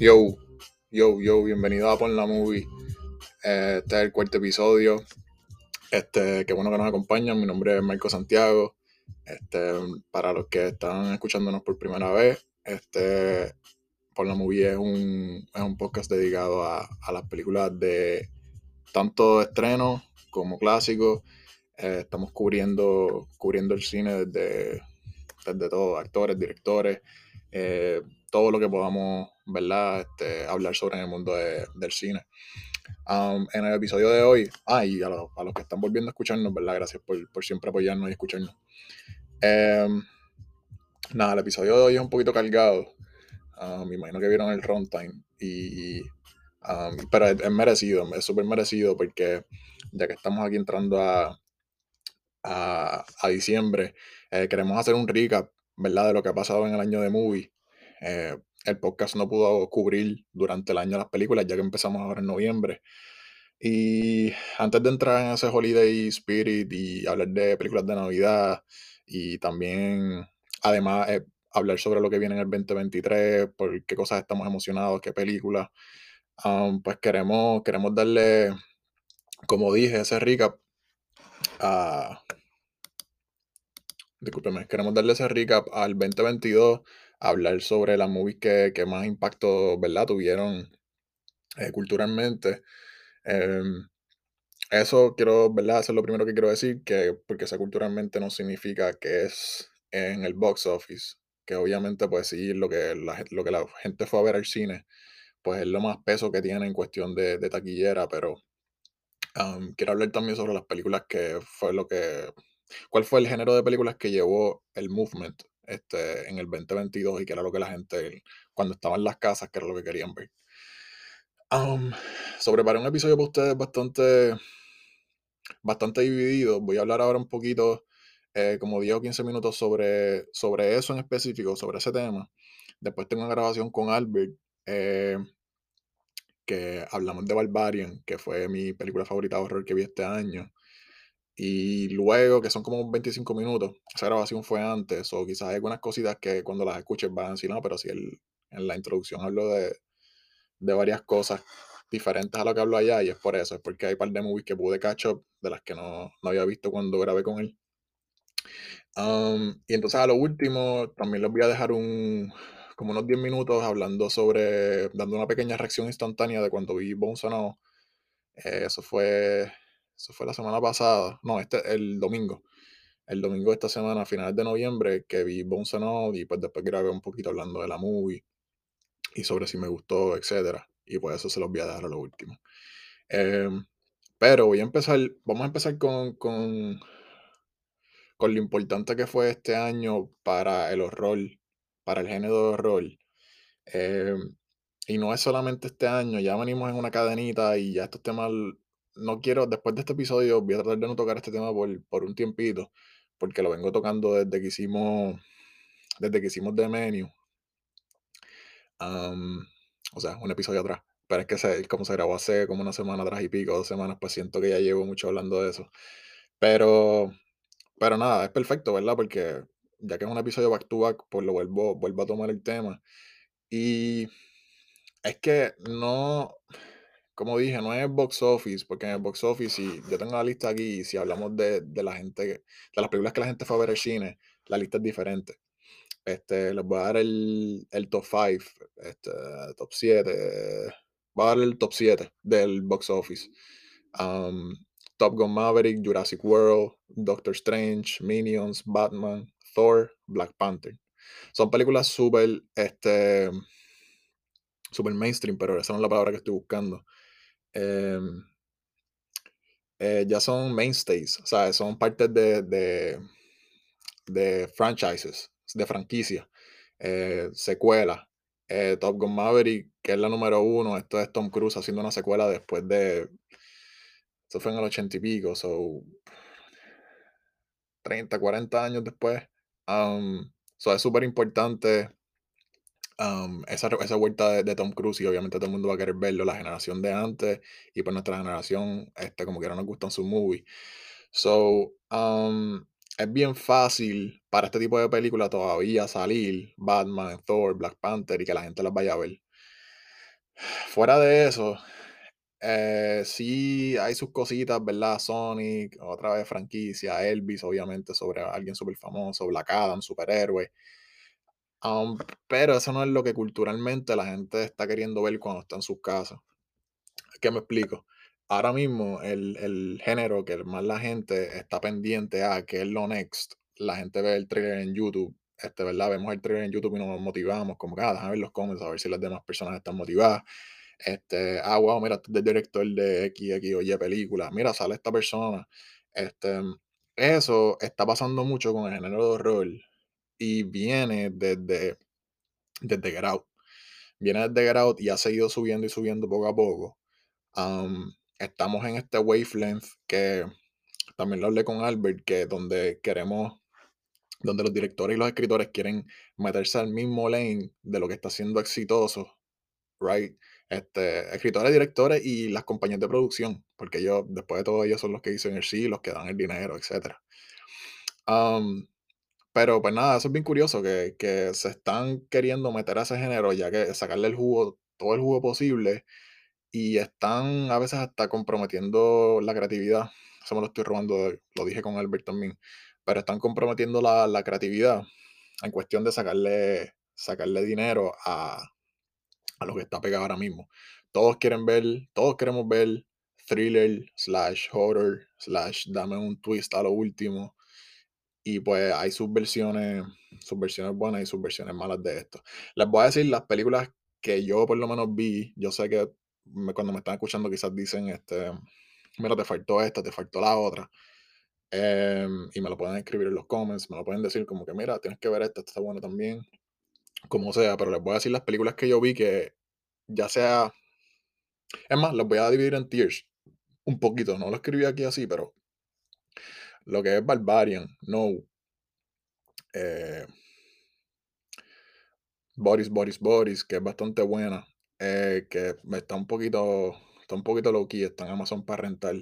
Yo, yo, yo, bienvenido a Pon la Movie. Eh, Este es el cuarto episodio. Este, qué bueno que nos acompañan. Mi nombre es Marco Santiago. Este, para los que están escuchándonos por primera vez, este, Pon la Movie es un, es un podcast dedicado a, a las películas de tanto estrenos como clásicos. Eh, estamos cubriendo, cubriendo el cine desde, desde todo, actores, directores, eh, todo lo que podamos, ¿verdad? Este, hablar sobre el mundo de- del cine. Um, en el episodio de hoy, ah, y a, los- a los que están volviendo a escucharnos, ¿verdad? Gracias por, por siempre apoyarnos y escucharnos. Em, nada, el episodio de hoy es un poquito cargado. Ah, me imagino que vieron el runtime. Y, um, pero es, es merecido, es súper merecido porque ya que estamos aquí entrando a, a, a diciembre, eh, queremos hacer un recap, ¿verdad? De lo que ha pasado en el año de movie. Eh, el podcast no pudo cubrir durante el año las películas, ya que empezamos ahora en noviembre. Y antes de entrar en ese holiday spirit y hablar de películas de Navidad y también, además, eh, hablar sobre lo que viene en el 2023, por qué cosas estamos emocionados, qué películas, um, pues queremos, queremos darle, como dije, ese recap a, discúlpeme, queremos darle ese recap al 2022, hablar sobre las movies que, que más impacto, ¿verdad? Tuvieron eh, culturalmente. Em, eso quiero, ¿verdad? Eso es lo primero que quiero decir, que porque sea culturalmente no significa que es en el box office, que obviamente pues sí, lo que la, lo que la gente fue a ver al cine, pues es lo más peso que tiene en cuestión de, de taquillera, pero quiero hablar también sobre las películas que fue lo que, cuál fue el género de películas que llevó el movement este, en el 2022 y que era lo que la gente, cuando estaba en las casas, que era lo que querían ver. Um, un episodio para ustedes bastante, bastante dividido. Voy a hablar ahora un poquito, eh, como 10 o 15 minutos sobre, sobre eso en específico, sobre ese tema. Después tengo una grabación con Albert, eh, que hablamos de Barbarian, que fue mi película favorita horror que vi este año. Y luego, que son como 25 minutos, esa grabación fue antes, o quizás hay algunas cositas que cuando las escuches van a decir, no, pero si el- en la introducción hablo de, de varias cosas diferentes a lo que hablo allá, y es por eso, es porque hay un par de movies que pude catch up de las que no, no había visto cuando grabé con él. Um, y entonces a lo último, también les voy a dejar un, como unos 10 minutos hablando sobre, dando una pequeña reacción instantánea de cuando vi All. Eh, eso fue, eso fue la semana pasada, no, este, el domingo. El domingo de esta semana, a finales de noviembre, que vi Bones and y pues después grabé un poquito hablando de la movie y sobre si me gustó, etcétera. Y pues eso se los voy a dejar a lo último. Em, pero voy a empezar, vamos a empezar con, con, con lo importante que fue este año para el horror, para el género de horror. Em, y no es solamente este año, ya venimos en una cadenita y ya estos temas, no quiero, después de este episodio, voy a tratar de no tocar este tema por, por un tiempito, porque lo vengo tocando desde que hicimos, desde que hicimos The Menu, o sea, un episodio atrás. Pero es que se, como se grabó hace como una semana atrás y pico, dos semanas, pues siento que ya llevo mucho hablando de eso. Pero, pero nada, es perfecto, ¿verdad? Porque ya que es un episodio back to back, pues lo vuelvo, vuelvo a tomar el tema. Y es que no, como dije, no es box office, porque en el box office, si yo tengo la lista aquí, y si hablamos de, de la gente, de las películas que la gente fue a ver al cine, la lista es diferente. Este, les voy a dar el, el top 5, este, top 7. Voy a dar el top 7 del box office. Um, Top Gun Maverick, Jurassic World, Doctor Strange, Minions, Batman, Thor, Black Panther. Son películas súper, este, súper mainstream, pero esa no es la palabra que estoy buscando. Em, eh, ya son mainstays, o sea, son partes de, de, de franchises, de franquicias, eh, secuelas. Eh, Top Gun Maverick, que es la número uno, esto es Tom Cruise haciendo una secuela después de. Eso fue en el ochenta y pico, so 30, 40 años después. Um, so es súper importante esa, esa vuelta de, Tom Cruise y obviamente todo el mundo va a querer verlo, la generación de antes y pues nuestra generación, este, como que no nos gustan sus movies. So, um, es bien fácil para este tipo de películas todavía salir Batman, Thor, Black Panther y que la gente las vaya a ver. Fuera de eso, eh, sí hay sus cositas, ¿verdad? Sonic, otra vez franquicia, Elvis, obviamente, sobre alguien súper famoso, Black Adam, superhéroe. Am, pero eso no es lo que culturalmente la gente está queriendo ver cuando está en sus casas. ¿Qué me explico? Ahora mismo el, el género que más la gente está pendiente a, que es lo next, la gente ve el trailer en YouTube, este, ¿verdad? Vemos el trailer en YouTube y nos motivamos, como que, ah, déjame ver los comments, a ver si las demás personas están motivadas. Este, ah, wow, mira, este es del director de X, X o película, mira, sale esta persona. Este, eso está pasando mucho con el género de horror y viene desde, desde Get Out. Viene desde Get Out y ha seguido subiendo y subiendo poco a poco. Am, estamos en este wavelength que también lo hablé con Albert, que donde queremos, donde los directores y los escritores quieren meterse al mismo lane de lo que está siendo exitoso, right? Este, escritores, directores y las compañías de producción, porque ellos, después de todo, ellos son los que dicen el sí, los que dan el dinero, etc. Am, pero pues nada, eso es bien curioso, que, que se están queriendo meter a ese género, ya que sacarle el jugo, todo el jugo posible, y están a veces hasta comprometiendo la creatividad. Eso me lo estoy robando, lo dije con Albert también, pero están comprometiendo la, la creatividad en cuestión de sacarle, sacarle dinero a, a lo que está pegado ahora mismo. Todos quieren ver, todos queremos ver thriller, slash horror, slash dame un twist a lo último. Y pues hay sus versiones, sus versiones buenas y sus versiones malas de esto. Les voy a decir las películas que yo por lo menos vi. Yo sé que me- cuando me están escuchando quizás dicen, este, mira, te faltó esta, te faltó la otra. Em, y me lo pueden escribir en los comments, me lo pueden decir como que, mira, tienes que ver esta, esta está buena también. Como sea, pero les voy a decir las películas que yo vi que ya sea... Es más, las voy a dividir en tiers. Un poquito, no lo escribí aquí así, pero lo que es Barbarian, No, eh, Boris, Boris, Boris, que es bastante buena, eh, que está un poquito, está un poquito low key, está en Amazon para rentar.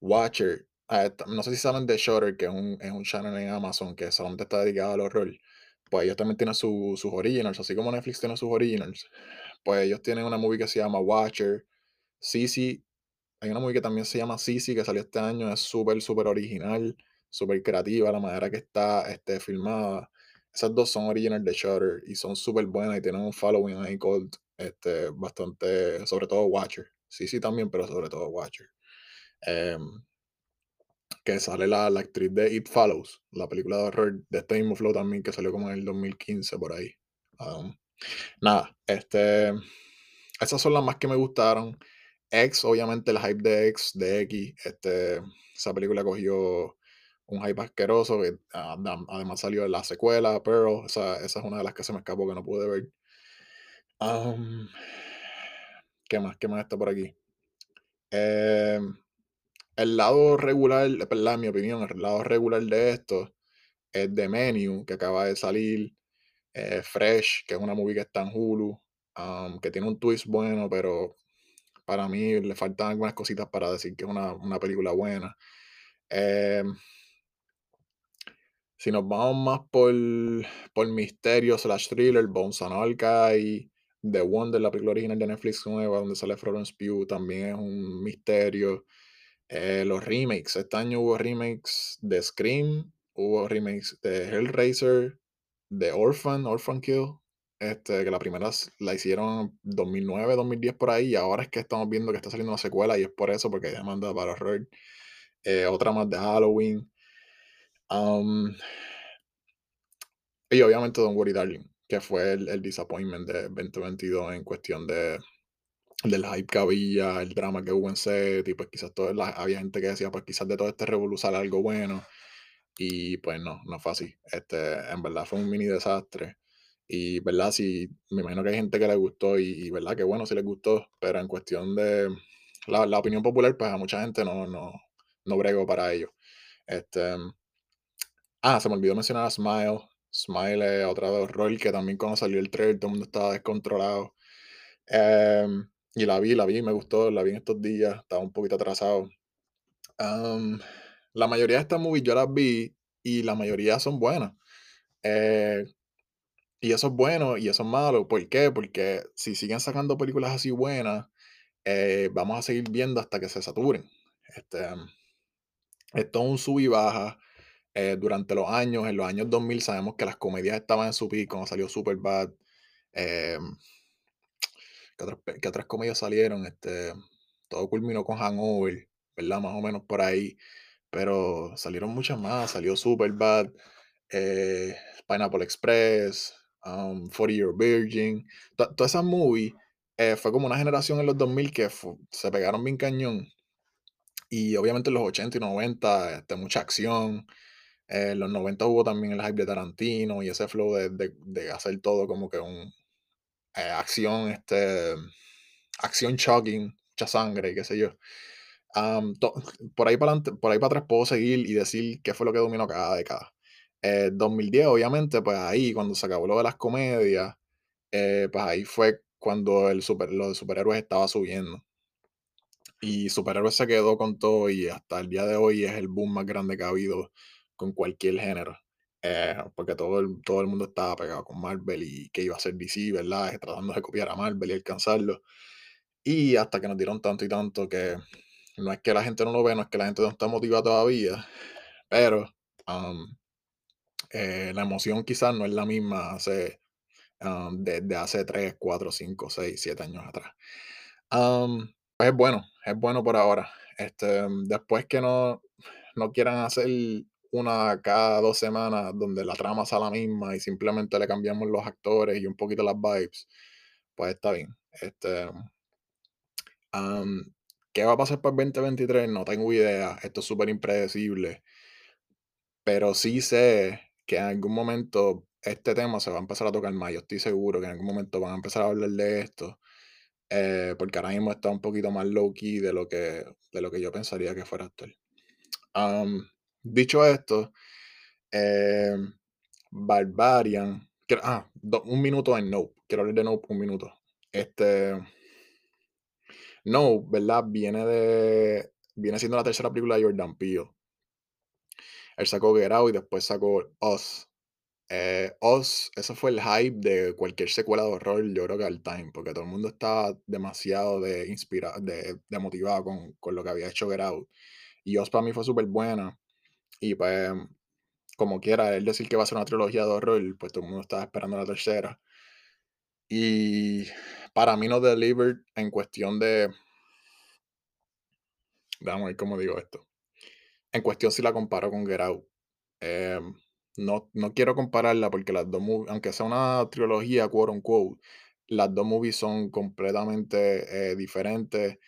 Watcher, ah, no sé si saben de Shutter, que es un, es un channel en Amazon que solamente está dedicado al horror. Pues ellos también tienen su- sus originals, así como Netflix tiene sus originals. Pues ellos tienen una movie que se llama Watcher. Sisi hay una movie que también se llama Sisi, que salió este año, es súper, súper original, súper creativa la manera que está este, filmada. Esas dos son original de Shutter y son súper buenas y tienen un following ahí called, este, bastante, sobre todo Watcher. Sisi también, pero sobre todo Watcher. Em, que sale la, la actriz de It Follows, la película de horror de este mismo flow también, que salió como en el 2015 por ahí. Um, nada, este, esas son las más que me gustaron. X, obviamente el hype de X, de X, este, esa película cogió un hype asqueroso, que ah, adem- además salió la secuela, Pearl, esa, esa es una de las que se me escapó que no pude ver. ¿qué más? ¿Qué más está por aquí? Em, el lado regular, ¿verdad? En mi opinión, el lado regular de esto es The Menu, que acaba de salir, eh, Fresh, que es una movie que está en Hulu, que tiene un twist bueno, pero para mí le faltan algunas cositas para decir que es una, una película buena. Em, si nos vamos más por, por misterio slash thriller, Bones and Archive, The Wonder, la película original de Netflix nueva, donde sale Florence Pugh, también es un misterio. Eh, los remakes, este año hubo remakes de Scream, hubo remakes de Hellraiser, de Orphan, Orphan Kill, este, que la primera la hicieron 2009, 2010 por ahí, y ahora es que estamos viendo que está saliendo una secuela y es por eso, porque hay demanda para horror. Eh, otra más de Halloween. Am, y obviamente Don't Worry Darling, que fue el, el disappointment de 2022 en cuestión de, del hype que había, el drama que hubo en set, y pues quizás todo, la- había gente que decía, pues quizás de todo este revolú algo bueno, y pues no, no fue así. Este, en verdad fue un mini desastre. Y verdad, sí, me imagino que hay gente que le gustó, y, y verdad que bueno, si les gustó, pero en cuestión de la, la opinión popular, pues a mucha gente no, no, no bregó para ello. Este, ah, se me olvidó mencionar a Smile. Smile es otra de horror que también cuando salió el trailer todo el mundo estaba descontrolado. Em, y la vi, la vi, me gustó, la vi en estos días, estaba un poquito atrasado. Am, la mayoría de estas movies yo las vi y la mayoría son buenas. Eh, y eso es bueno y eso es malo, ¿por qué? Porque si siguen sacando películas así buenas, eh, vamos a seguir viendo hasta que se saturen. Este, esto es un sub y baja. eh, durante los años, en los años 2000, sabemos que las comedias estaban en su pico, salió Superbad. Eh, ¿qué, otras, qué otras comedias salieron? Este, todo culminó con Hangover, ¿verdad? Más o menos por ahí. Pero salieron muchas más. Salió Superbad, eh, Pineapple Express, um, 40 Year Virgin. to- Todas esas movies eh, fue como una generación en los 2000 que se pegaron bien cañón. Y obviamente en los 80 y 90, este, mucha acción. Eh, en los 90 hubo también el hype de Tarantino y ese flow de, de- de hacer todo como que un eh, acción, este, acción shocking, mucha sangre, qué sé yo. To- por ahí para por ahí para atrás puedo seguir y decir qué fue lo que dominó cada década. Eh, 2010, obviamente, pues ahí, cuando se acabó lo de las comedias, eh, pues ahí fue cuando el super, lo de superhéroes estaba subiendo. Y superhéroes se quedó con todo y hasta el día de hoy es el boom más grande que ha habido con cualquier género. Eh, porque todo el, todo el mundo estaba pegado con Marvel y que iba a ser DC, ¿verdad? Eh, Tratando de copiar a Marvel y alcanzarlo. Y hasta que nos dieron tanto y tanto que no es que la gente no lo ve, no es que la gente no está motivada todavía, pero um, eh, la emoción quizás no es la misma hace, um, desde hace 3 4 5 6 7 años atrás. Um, pues es bueno, es bueno por ahora. Este, después que no, no quieran hacer una cada dos semanas donde la trama sea la misma y simplemente le cambiamos los actores y un poquito las vibes, pues está bien. Este, um, ¿Qué va a pasar para el 2023? No tengo idea. Esto es súper impredecible. Pero sí sé que en algún momento este tema se va a empezar a tocar más. Yo estoy seguro que en algún momento van a empezar a hablar de esto. eh, porque ahora mismo está un poquito más low key de lo que, de lo que yo pensaría que fuera actual. Am, dicho esto, eh, Barbarian. ah, do- un minuto en Nope. Quiero hablar de Nope un minuto. Este. Nope, ¿verdad? Viene de. Viene siendo la tercera película de Jordan Peele. Él sacó Get Out y después sacó Us. Eh, Us, eso fue el hype de cualquier secuela de horror, yo creo que al time, porque todo el mundo estaba demasiado de inspirado, de, de motivado con, con lo que había hecho Get Out. Y Us para mí fue súper buena. Y pues, como quiera, él decir que va a ser una trilogía de horror, pues todo el mundo estaba esperando la tercera. Y para mí no delivered en cuestión de. Déjame ver cómo digo esto. En cuestión si la comparo con Get Out. Em, no, no quiero compararla porque las dos movies, aunque sea una trilogía, quote unquote, las dos movies son completamente eh, diferentes.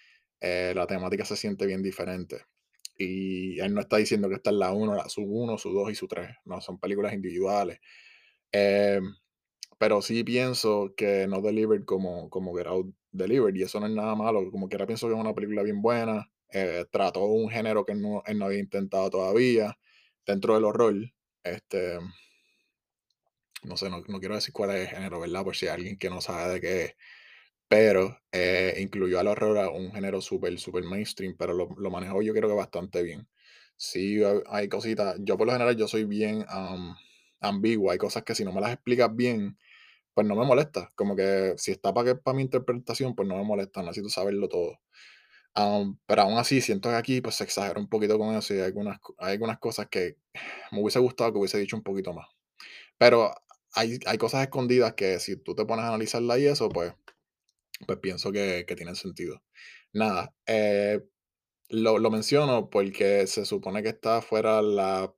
eh, la temática se siente bien diferente. Y él no está diciendo que esta es la 1, la su 1, su 2 y su 3. No, son películas individuales. Em, pero sí pienso que no delivered como, como Get Out delivered. Y eso no es nada malo. Como quiera pienso que es una película bien buena. Eh, trató un género que no, él no había intentado todavía dentro del horror. Este, no sé, no, no quiero decir cuál es el género, ¿verdad? Por si hay alguien que no sabe de qué es. Pero eh, incluyó al horror a un género súper, súper mainstream, pero lo, lo manejó yo creo que bastante bien. Sí, hay, cositas. Yo por lo general yo soy bien am, ambiguo. Hay cosas que si no me las explicas bien, pues no me molesta. Como que si está para para mi interpretación, pues no me molesta. No necesito saberlo todo. Am, pero aún así, siento que aquí pues se exagera un poquito con eso y hay algunas, hay algunas cosas que me hubiese gustado que hubiese dicho un poquito más. Pero hay, hay cosas escondidas que si tú te pones a analizarla y eso, pues, pues pienso que, que tienen sentido. Nada, eh, lo, lo menciono porque se supone que esta fuera la,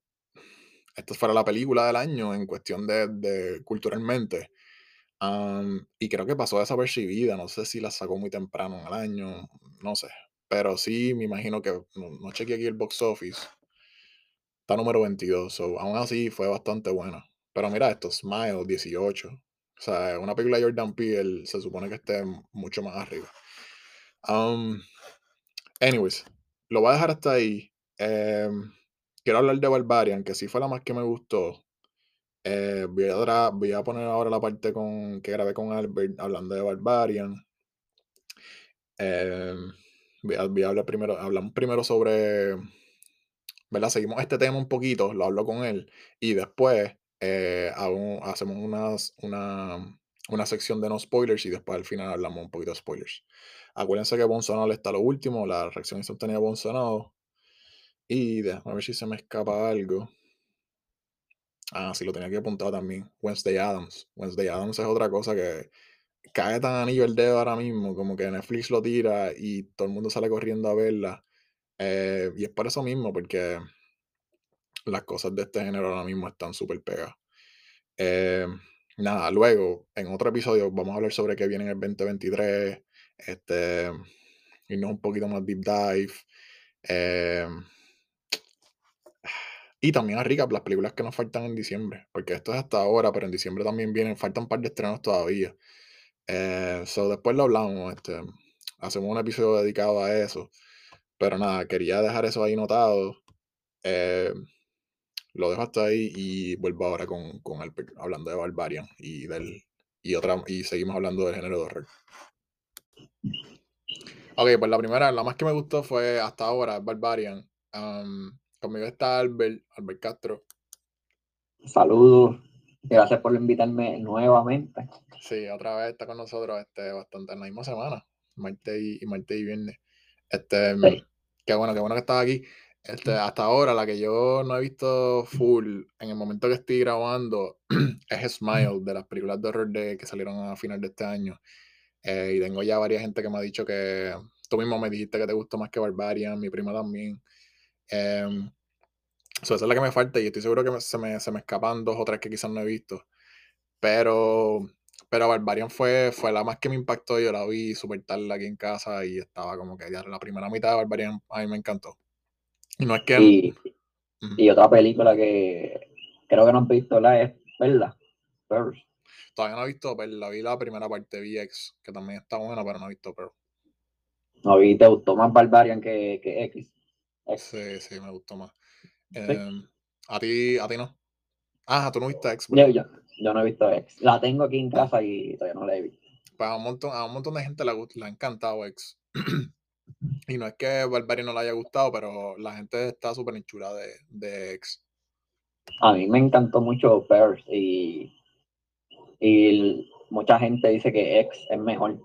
esta fuera la película del año en cuestión de, de culturalmente. Am, y creo que pasó desapercibida. No sé si la sacó muy temprano en el año, no sé. Pero sí, me imagino que no, no chequeé aquí el box office. Está número 22, so, aún así fue bastante buena. Pero mira esto, Smile 18. O sea, una película de Jordan Peele se supone que esté mucho más arriba. Um, anyways, lo voy a dejar hasta ahí. Em, quiero hablar de Barbarian, que sí fue la más que me gustó. Eh, voy, a poner ahora la parte con, que grabé con Albert hablando de Barbarian. Em, voy, a, hablar primero, hablamos primero sobre ¿verdad? Seguimos este tema un poquito, lo hablo con él y después eh, hacemos unas, una, una sección de no spoilers y después al final hablamos un poquito de spoilers. Acuérdense que Bonzonal está lo último, la reacción instantánea de Bonzonal. Y déjame ver si se me escapa algo. Ah, sí, lo tenía que apuntar también. Wednesday Adams. Wednesday Adams es otra cosa que cae tan anillo el dedo ahora mismo, como que Netflix lo tira y todo el mundo sale corriendo a verla. Eh, y es por eso mismo, porque las cosas de este género ahora mismo están súper pegadas. Eh, nada, luego, en otro episodio, vamos a hablar sobre qué viene en el 2023, este, irnos un poquito más deep dive. Eh, y también a recap las películas que nos faltan en diciembre, porque esto es hasta ahora, pero en diciembre también vienen, faltan un par de estrenos todavía. Eh, so después lo hablamos, este, hacemos un episodio dedicado a eso. Pero nada, quería dejar eso ahí notado. Eh, lo dejo hasta ahí y vuelvo ahora con, con el, hablando de Barbarian y del y otra y seguimos hablando del género de horror. Ok, pues la primera, la más que me gustó fue hasta ahora, Barbarian. Conmigo está Albert, Albert Castro. Saludos, gracias por invitarme nuevamente. Sí, otra vez está con nosotros este, bastante en la misma semana, martes y, y martes y viernes. Este, Qué bueno, qué bueno que estás aquí. Este, hasta ahora, la que yo no he visto full en el momento que estoy grabando es Smile, de las películas de horror de, que salieron a final de este año. Eh, y tengo ya varias gente que me ha dicho que tú mismo me dijiste que te gustó más que Barbarian, mi prima también. Eh, esa es la que me falta y estoy seguro que se, me, se me escapan dos o tres que quizás no he visto. Pero, pero Barbarian fue, fue la más que me impactó. Yo la vi súper tarde aquí en casa y estaba como que ya la primera mitad de Barbarian a mí me encantó. Y no es que. Y, otra película que creo que no han visto la es Perla. Todavía no he visto Perla. Vi la primera parte, VX, que también está buena, pero no he visto Pearl. No vi, te gustó más Barbarian que, que X. Sí, sí, me gustó más. Em, ¿a, ti, ¿A ti no? Ah, tú no viste X. Yo, yo, yo, no he visto X. La tengo aquí en casa y todavía no la he visto. Pues a un montón, a un montón de gente le, le ha encantado X. Y no es que Barbarian no le haya gustado, pero la gente está súper hinchura de, de X. A mí me encantó mucho Bears y, y mucha gente dice que X es mejor.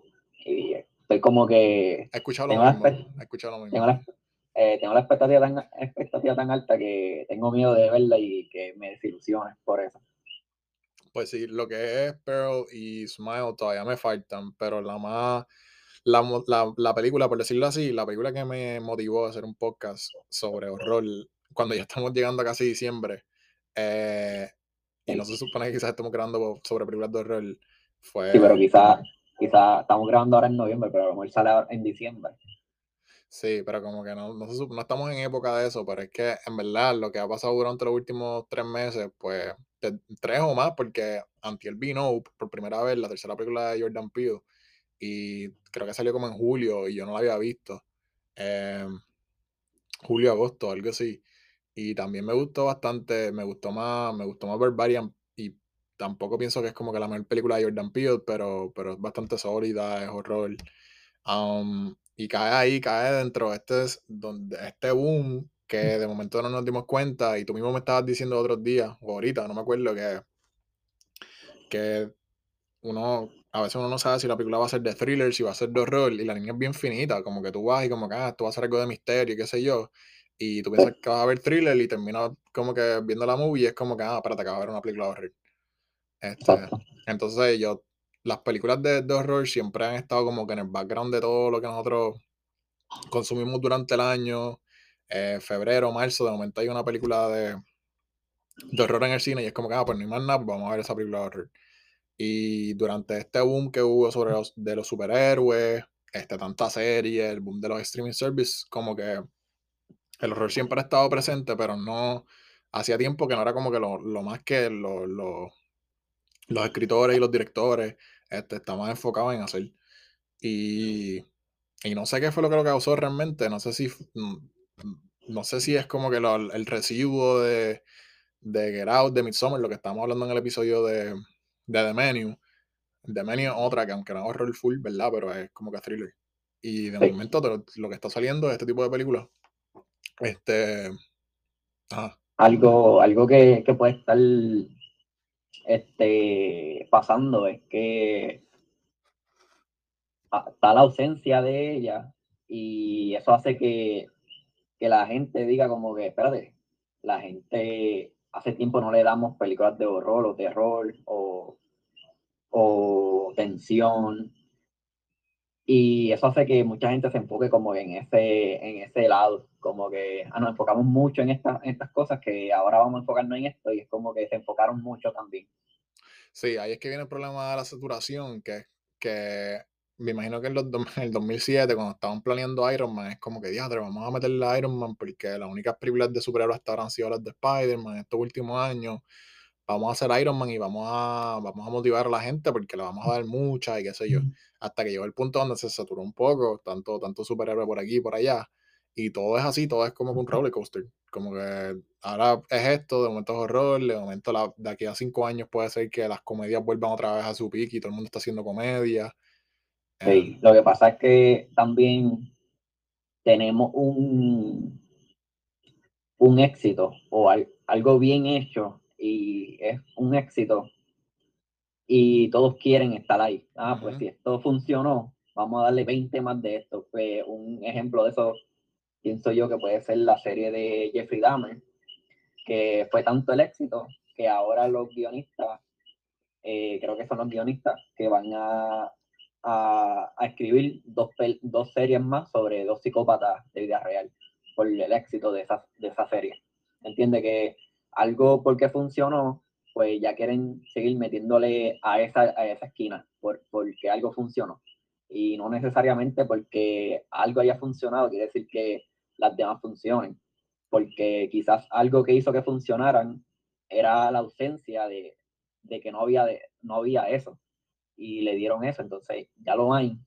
Y estoy como que. He escuchado lo mismo. He escuchado lo mismo. Tengo la, eh, tengo la expectativa, tan, expectativa tan alta que tengo miedo de verla y que me desilusione por eso. Pues sí, lo que es Pearl y Smile todavía me faltan, pero la más la, la, película, por decirlo así, la película que me motivó a hacer un podcast sobre horror cuando ya estamos llegando a casi diciembre, eh, y no se supone que quizás estemos grabando sobre películas de horror, fue... Sí, pero quizás quizá estamos grabando ahora en noviembre, pero a lo mejor sale en diciembre. Sí, pero como que no, no, estamos en época de eso, pero es que en verdad lo que ha pasado durante los últimos tres meses, pues tres o más, porque Antiel vino por primera vez, la tercera película de Jordan Peele, y creo que salió como en julio y yo no la había visto. Em, julio, agosto, algo así. Y también me gustó bastante, me gustó más, me gustó más Barbarian y tampoco pienso que es como que la mejor película de Jordan Peele, pero, pero es bastante sólida, es horror. Y cae ahí, cae dentro este, donde, este boom que de momento no nos dimos cuenta y tú mismo me estabas diciendo otros días, o ahorita, no me acuerdo, que, que uno a veces uno no sabe si la película va a ser de thriller, si va a ser de horror, y la línea es bien finita, como que tú vas y como que, ah, esto va a ser algo de misterio, qué sé yo, y tú piensas que vas a ver thriller y terminas como que viendo la movie y es como que, ah, espérate, acabo de ver una película de horror. Este, entonces yo, las películas de, de, horror siempre han estado como que en el background de todo lo que nosotros consumimos durante el año, eh, febrero, marzo, de momento hay una película de, de horror en el cine y es como que, ah, pues no hay más nada, pues vamos a ver esa película de horror. Y durante este boom que hubo sobre los, de los superhéroes, este, tanta serie, el boom de los streaming services, como que el horror siempre ha estado presente, pero no hacía tiempo que no era como que lo, lo más que lo, lo, los escritores y los directores este, estaban enfocados en hacer. Y, y, no sé qué fue lo que lo causó realmente, no sé si mm, no sé si es como que el residuo de, de Get Out, de Midsommar, lo que estamos hablando en el episodio de, de The Menu. The Menu es otra que aunque no es horror full, ¿verdad? Pero es como que thriller. Y de momento lo que está saliendo es este tipo de películas. Este. Algo, algo que, que, puede estar este, pasando es que está la ausencia de ella y eso hace que, que la gente diga como que, espérate, la gente hace tiempo no le damos películas de horror o terror o, o tensión y eso hace que mucha gente se enfoque como en ese, en ese lado, como que ah, nos enfocamos mucho en, estas en estas cosas que ahora vamos a enfocarnos en esto y es como que se enfocaron mucho también. Sí, ahí es que viene el problema de la saturación, que, que me imagino que en, los, el 2007, cuando estaban planeando Iron Man, es como que, diadre, vamos a meterle a Iron Man porque las únicas películas de superhéroes hasta ahora han sido las de Spider-Man estos últimos años. Vamos a hacer Iron Man y vamos a, vamos a motivar a la gente porque le vamos a dar mucha y qué sé yo. Hasta que llegó el punto donde se saturó un poco, tanto, tanto superhéroe por aquí y por allá. Y todo es así, todo es como un roller coaster. Como que ahora es esto, de momento es horror, de momento la, de aquí a cinco años puede ser que las comedias vuelvan otra vez a su pico y todo el mundo está haciendo comedia. Sí, lo que pasa es que también tenemos un, un éxito o algo bien hecho y es un éxito y todos quieren estar ahí. Ah, pues si esto funcionó, vamos a darle 20 más de esto. Pues un ejemplo de eso, pienso yo que puede ser la serie de Jeffrey Dahmer, que fue tanto el éxito que ahora los guionistas, eh, creo que son los guionistas, que van a, a, escribir dos, dos series más sobre dos psicópatas de vida real por el éxito de esa, de esa serie. Entiende que algo porque funcionó, pues ya quieren seguir metiéndole a esa, a esa esquina por, porque algo funcionó. Y no necesariamente porque algo haya funcionado quiere decir que las demás funcionen. Porque quizás algo que hizo que funcionaran era la ausencia de, de que no había, de, no había eso y le dieron eso, entonces ya lo hay.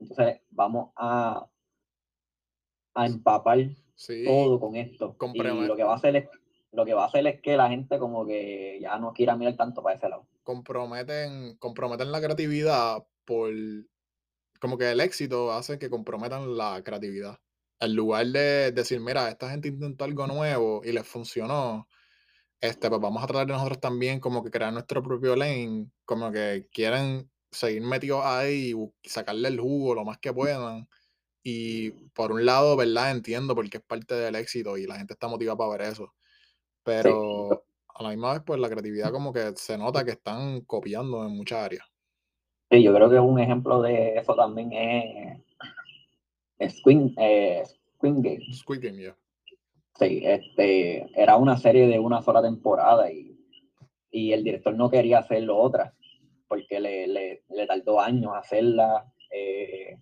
Entonces vamos a, a empapar todo con esto. Y lo que va a hacer es lo que va a hacer es que la gente como que ya no quiera mirar tanto para ese lado. Comprometen, comprometen la creatividad por como que el éxito hace que comprometan la creatividad. En lugar de decir, mira, esta gente intentó algo nuevo y les funcionó, este, pues vamos a tratar de nosotros también como que crear nuestro propio lane, como que quieren seguir metidos ahí y sacarle el jugo lo más que puedan. Y por un lado, ¿verdad? Entiendo porque es parte del éxito y la gente está motivada para ver eso. Pero a la misma vez, pues la creatividad como que se nota que están copiando en muchas áreas. Sí, yo creo que un ejemplo de eso también es, Squid, eh, Game. Squid Game. Sí, este, era una serie de una sola temporada y, el director no quería hacerlo otra porque le, le, tardó años hacerla. Eh,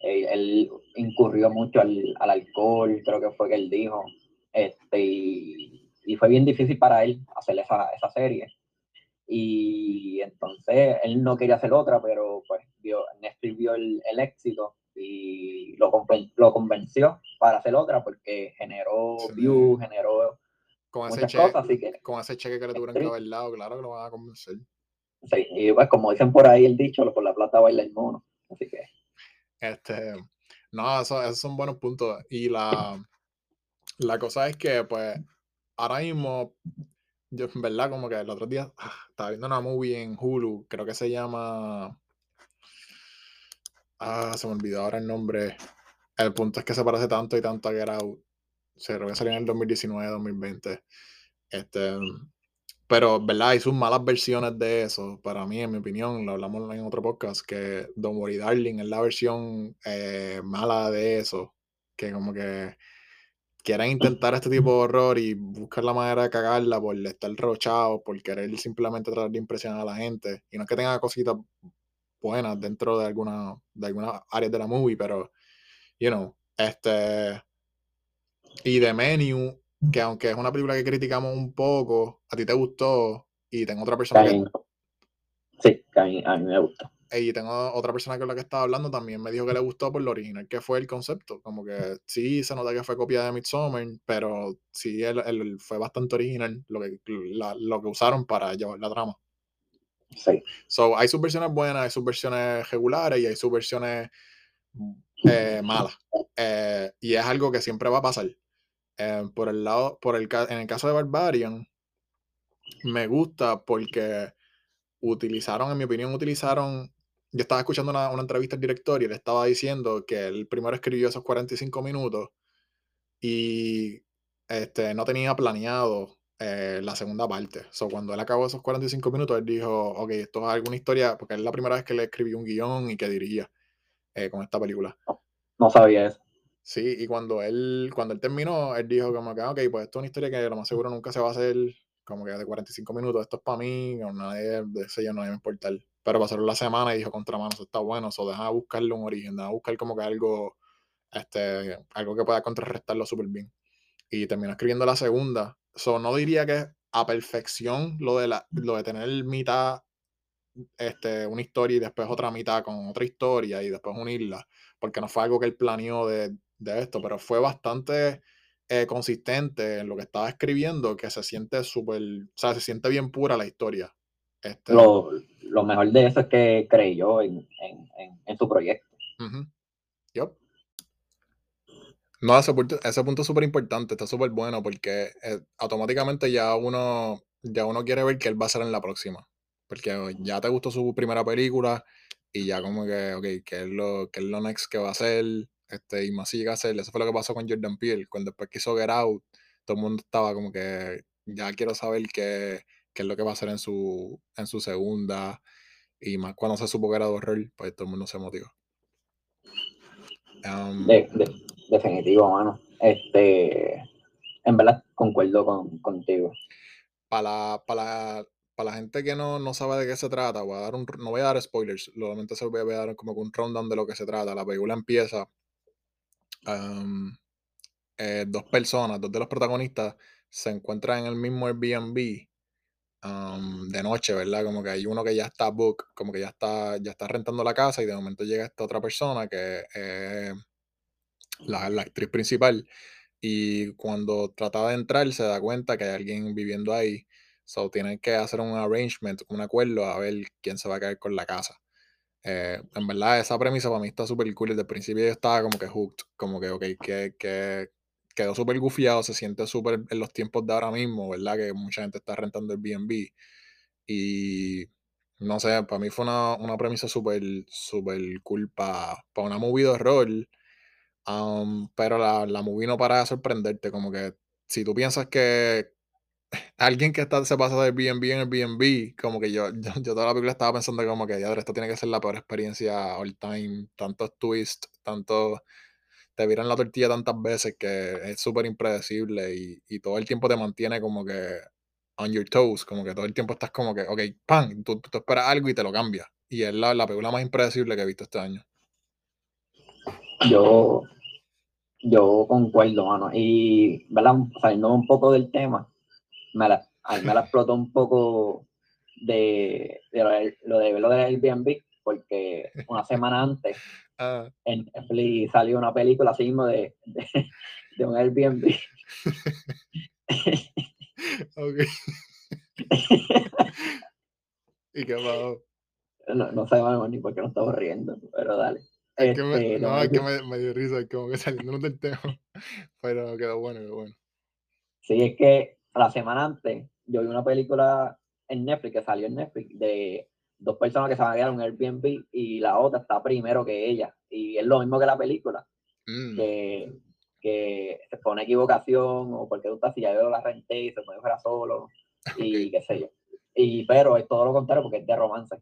eh, él incurrió mucho al, alcohol, creo que fue que él dijo. Este, y, fue bien difícil para él hacer esa, esa serie. Y entonces él no quería hacer otra, pero pues vio, Netflix vio el, el éxito y lo, lo convenció para hacer otra porque generó views, generó con muchas ese cosas. Así que, con ese cheque que le tuvieron que haber dado, claro que lo van a convencer. Sí, y pues como dicen por ahí el dicho, por la plata baila el mono. Así que. Este, no, eso, esos son buenos puntos. Y la, la cosa es que, pues, ahora mismo, yo, en verdad, como que el otro día ah, estaba viendo una movie en Hulu, creo que se llama Ah, se me olvidó ahora el nombre. El punto es que se parece tanto y tanto a Get Out. Se creo que salió en el 2019, 2020. Este, pero, ¿verdad? Hay sus malas versiones de eso. Para mí, en mi opinión, lo hablamos en otro podcast, que Don't Worry Darling es la versión eh, mala de eso. Que como que quieren intentar este tipo de horror y buscar la manera de cagarla por estar rochado, por querer simplemente tratar de impresionar a la gente. Y no es que tenga cositas buenas dentro de alguna de algunas áreas de la movie, pero, you know, este, y de Menu, que aunque es una película que criticamos un poco, a ti te gustó y tengo otra persona que... Sí, a mí, me gusta. Y tengo otra persona con la que estaba hablando también me dijo que le gustó por lo original que fue el concepto. Como que sí se nota que fue copia de Midsommar, pero sí él, fue bastante original lo que, lo que usaron para llevar la trama. Sí. So, hay sus versiones buenas, hay sus versiones regulares y hay sus versiones eh, malas. Eh, y es algo que siempre va a pasar. Eh, por el lado, por el, en el caso de Barbarian, me gusta porque utilizaron, en mi opinión, utilizaron. Yo estaba escuchando una, una entrevista al director y él estaba diciendo que él primero escribió esos 45 minutos y este, no tenía planeado eh, la segunda parte. So, cuando él acabó esos 45 minutos, él dijo, ok, esto es alguna historia, porque es la primera vez que le escribió un guion y que dirigía eh, con esta película. No sabía eso. Sí, y cuando él, cuando él terminó, él dijo como que, ok, pues esto es una historia que lo más seguro nunca se va a hacer, como que de 45 minutos, esto es para mí, o nadie, de ese yo no me importar. Pero pasaron la semana y dijo, contramano, eso está bueno, eso deja buscarle un origen, deja buscar como que algo, este, algo que pueda contrarrestarlo súper bien. Y terminó escribiendo la segunda. So, no diría que a perfección lo de, la, lo de tener mitad este, una historia y después otra mitad con otra historia y después unirla, porque no fue algo que él planeó de, de esto, pero fue bastante eh, consistente en lo que estaba escribiendo, que se siente súper, o sea, se siente bien pura la historia. Este, Lo, lo mejor de eso es que creyó en, en, en, en proyecto. ujú. Yup. No, ese punto, es súper importante, está súper bueno porque eh, automáticamente ya uno, ya uno quiere ver qué él va a hacer en la próxima. Porque ya te gustó su primera película y ya como que, ok, qué es lo, qué es lo next que va a hacer, este, y más si llega a hacer. Eso fue lo que pasó con Jordan Peele, cuando después que hizo Get Out, todo el mundo estaba como que, ya quiero saber qué, qué es lo que va a hacer en su, en su segunda, y más cuando se supo que era de horror, pues todo el mundo se motivó. Um, De, de- definitivo, mano. Este, en verdad concuerdo con, contigo. para la, para para la gente que no, no sabe de qué se trata, voy a dar un, no voy a dar spoilers, solamente se voy a dar como que un rundown de lo que se trata. La película empieza, um, eh, dos personas, dos de los protagonistas se encuentran en el mismo Airbnb um, de noche, ¿verdad? Como que hay uno que ya está book, como que ya está, ya está rentando la casa y de momento llega esta otra persona que es la, la actriz principal y cuando trata de entrar se da cuenta que hay alguien viviendo ahí. So tienen que hacer un arrangement, un acuerdo a ver quién se va a quedar con la casa. Eh, en verdad, esa premisa para mí está súper cool. Desde el principio yo estaba como que hooked, como que, ok, que, que quedó súper gufiado, se siente súper en los tiempos de ahora mismo, ¿verdad? Que mucha gente está rentando el BNB. Y no sé, para mí fue una, una premisa súper, súper cool para una movie de horror. Um, pero la, la movie no para de sorprenderte, como que si tú piensas que alguien que está, se pasa de Airbnb en Airbnb, como que yo, yo, yo toda la película estaba pensando como que, diadre, esto tiene que ser la peor experiencia all time, tantos twists, tanto, te viran la tortilla tantas veces que es súper impredecible y, y todo el tiempo te mantiene como que on your toes, como que todo el tiempo estás como que, ok, pan, tú, tú esperas algo y te lo cambia. Y es la, la película más impredecible que he visto este año. Yo, yo concuerdo, mano. Y, ¿verdad? Saliendo un poco del tema, me la, a mí me la explotó un poco de, de lo, de, lo de Airbnb, porque una semana antes Ah, en Netflix salió una película así mismo de, de, de un Airbnb. ok. ¿Y qué pasó? No, no sabemos ni por qué nos estamos riendo, pero dale. Es que me, Este, no, no, es que me, me dio risa, es como que saliéndonos del tema. Pero quedó bueno, quedó bueno. Sí, es que la semana antes yo vi una película en Netflix que salió en Netflix de dos personas que se van a quedar en un Airbnb y la otra está primero que ella. Y es lo mismo que la película, Mm, que, que se pone equivocación o porque tú estás si ya yo la renté y se pone fuera solo y qué sé yo. Y, pero es todo lo contrario porque es de romance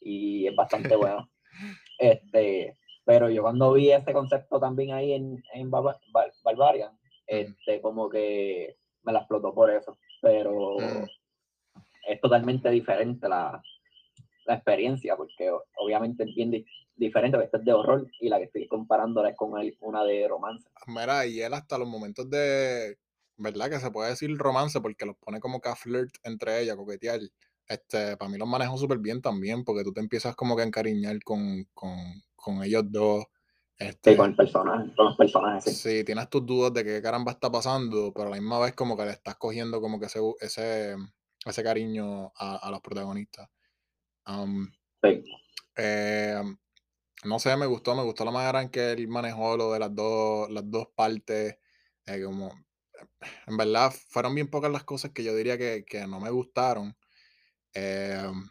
y es bastante bueno. Este, pero yo cuando vi ese concepto también ahí en, en Barba- Bar- Barbarian, este, como que me la explotó por eso. Pero Mm. es totalmente diferente la, la experiencia, porque obviamente es bien di- diferente, esta es de horror y la que estoy comparándola es con el- una de romance. Mira, y él hasta los momentos de, ¿verdad? Que se puede decir romance porque los pone como que a flirt entre ellas, coquetear. Este, para mí los manejo súper bien también porque tú te empiezas como que a encariñar con, con, con ellos dos. Sí, Este, con el personaje, con los personajes, sí. Sí, tienes tus dudas de qué caramba está pasando, pero a la misma vez como que le estás cogiendo como que ese, ese, ese cariño a, a los protagonistas. Sí. eh, no sé, me gustó, me gustó la manera en que él manejó lo de las dos, las dos partes. eh, como en verdad fueron bien pocas las cosas que yo diría que, que no me gustaron. Em,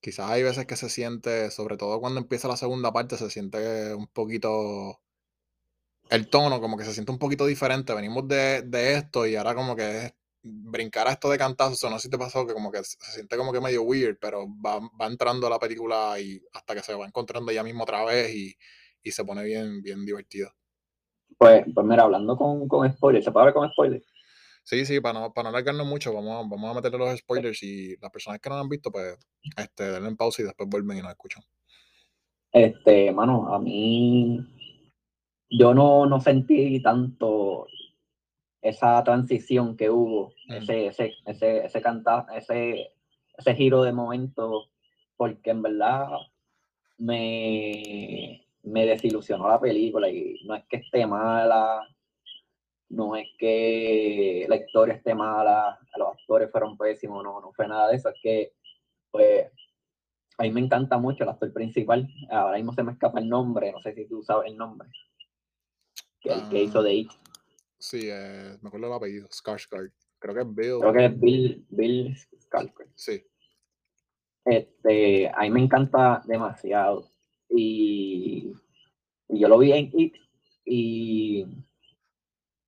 quizás hay veces que se siente, sobre todo cuando empieza la segunda parte, se siente un poquito el tono, como que se siente un poquito diferente. Venimos de, de esto y ahora como que es brincar a esto de cantazo, no sé si te pasó que como que se siente como que medio weird, pero va, va entrando a la película y hasta que se va encontrando ella mismo otra vez y, y se pone bien, bien divertido. Pues, pues mira, hablando con, con spoilers, ¿se puede hablar con spoilers? Sí, sí, para no, para no alargarnos mucho, vamos, vamos a meterle los spoilers y las personas que no han visto, pues, este, denle en pausa y después vuelven y nos escuchan. Este, mano, a mí, yo no, no sentí tanto esa transición que hubo, Mm. ese, ese, ese, ese, canta, ese, ese giro de momento, porque en verdad me, me desilusionó la película y no es que esté mala, no es que la historia esté mala, los actores fueron pésimos, no, no fue nada de eso, es que pues a mí me encanta mucho el actor principal, ahora mismo se me escapa el nombre, no sé si tú sabes el nombre, que, el que hizo Ah, de It, sí, eh, me acuerdo el apellido, Skarsgård. Creo que es Bill. creo que es Bill, Bill Skarsgård. Sí. Este, a mí me encanta demasiado. Y, y yo lo vi en It. Y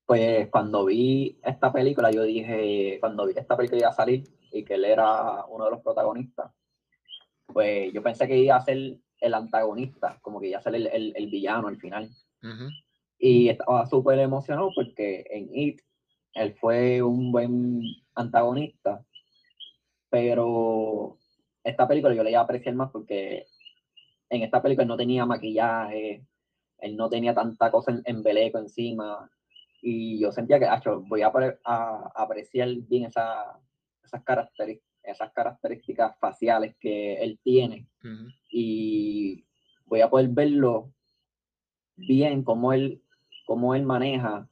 pues cuando vi esta película, yo dije, cuando vi que esta película iba a salir y que él era uno de los protagonistas, pues yo pensé que iba a ser el antagonista, como que iba a ser el, el, el villano al final. Ujú. Y estaba súper emocionado porque en It él fue un buen antagonista, pero esta película yo le iba a apreciar más porque en esta película él no tenía maquillaje, él no tenía tanta cosa en, en beleco encima, y yo sentía que acho, voy a, a- apreciar bien esa, esas, caracteri- esas características faciales que él tiene, y voy a poder verlo bien cómo él, cómo él maneja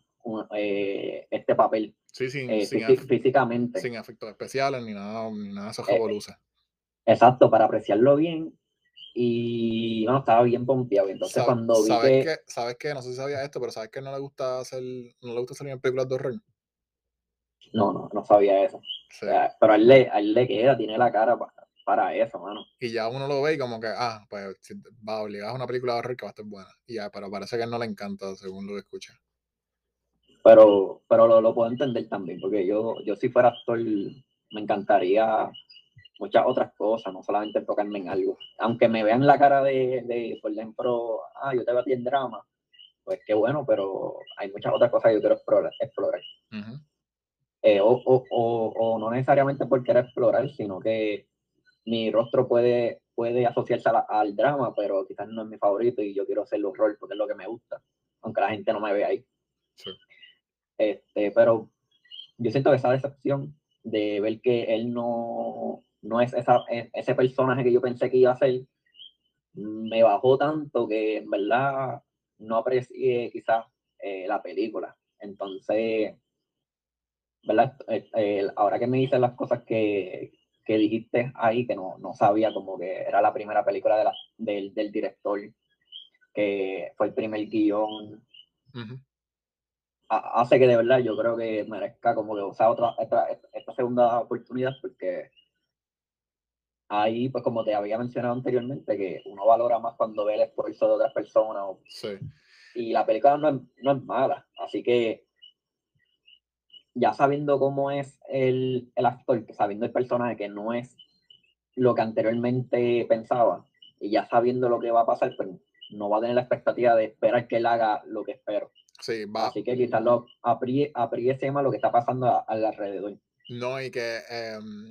eh, este papel Sí, sin, eh, sin, físicamente. sin efectos especiales ni nada, ni nada de esos Eh. Exacto, para apreciarlo bien. Y bueno, estaba bien pompeado. Entonces cuando vi ¿Sabes que, que, ¿Sabes qué? No sé si sabías esto, pero ¿sabes que no le gusta hacer, no le gusta salir en películas de horror? no, no, no sabía eso. Sí. O sea, pero a él, le, a él le queda, tiene la cara pa- para eso, mano. Y ya uno lo ve y como que, ah, pues va obligado a una película de horror que va a estar buena. Y ya, pero parece que a él no le encanta, según lo que escucha. Pero, pero lo, lo puedo entender también, porque yo, yo si fuera actor, me encantaría muchas otras cosas, no solamente enfocarme en algo. Aunque me vean la cara de, de, por ejemplo, ah, yo te veo a ti en drama, pues qué bueno, pero hay muchas otras cosas que yo quiero explorar. explorar. Ujú. Eh, o, o, o, o no necesariamente por querer explorar, sino que mi rostro puede, puede asociarse la- al drama, pero quizás no es mi favorito y yo quiero hacer horror porque es lo que me gusta, aunque la gente no me ve ahí. Sí. Este, pero yo siento que esa decepción de ver que él no, no es esa, e- ese personaje que yo pensé que iba a ser, me bajó tanto que en verdad no aprecié quizás eh, la película. Entonces, ¿verdad? Eh, eh, ahora que me dices las cosas que, que dijiste ahí, que no, no sabía como que era la primera película de la- del, del director, que fue el primer guion, Ujú. ha- hace que de verdad yo creo que merezca como que usar otra, esta, esta segunda oportunidad porque ahí, pues como te había mencionado anteriormente, que uno valora más cuando ve el esfuerzo de otras personas Sí. y la película no es, no es mala, así que ya sabiendo cómo es el, el actor, que sabiendo el personaje que no es lo que anteriormente pensaba y ya sabiendo lo que va a pasar, pues no va a tener la expectativa de esperar que él haga lo que espero. Sí, va. Así que quizás lo apriecie más lo que está pasando a- al alrededor. No, y que em,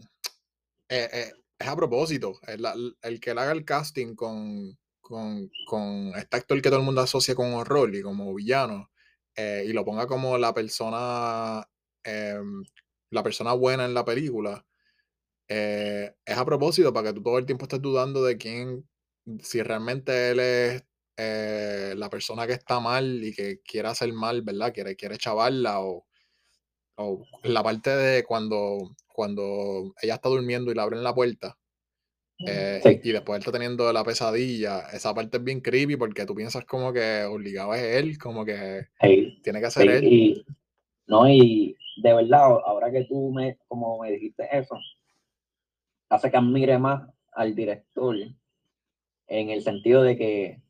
eh, eh, es a propósito. El, el- el que él haga el casting con, con, con este actor que todo el mundo asocia con horror y como villano, eh, y lo ponga como la persona, em, la persona buena en la película, eh, es a propósito para que tú todo el tiempo estés dudando de quién, si realmente él es eh, la persona que está mal y que quiere hacer mal, ¿verdad? Quiere, quiere chavarla o, o la parte de cuando, cuando ella está durmiendo y le abren la puerta eh, Sí. y después él está teniendo la pesadilla, esa parte es bien creepy porque tú piensas como que obligado es él, como que Hey, tiene que ser sí, él. y No, y de verdad, ahora que tú me, como me dijiste eso, hace que admire más al director en el sentido de que,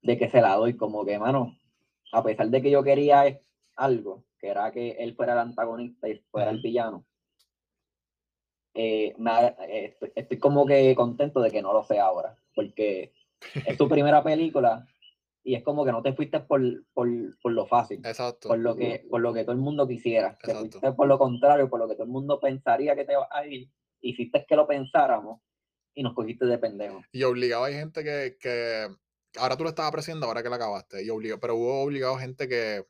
de que se la doy como que, mano, a pesar de que yo quería algo, que era que él fuera el antagonista y fuera el villano, eh, eh, estoy, como que contento de que no lo sea ahora, porque es tu primera película y es como que no te fuiste por, por, por lo fácil, Exacto. Por, lo que, por lo que todo el mundo quisiera, te fuiste por lo contrario, por lo que todo el mundo pensaría que te va a ir, hiciste que lo pensáramos y nos cogiste de pendejo. Y obligado hay gente que, que ahora tú lo estás apreciando ahora que la acabaste, y obligado, pero hubo obligado gente que,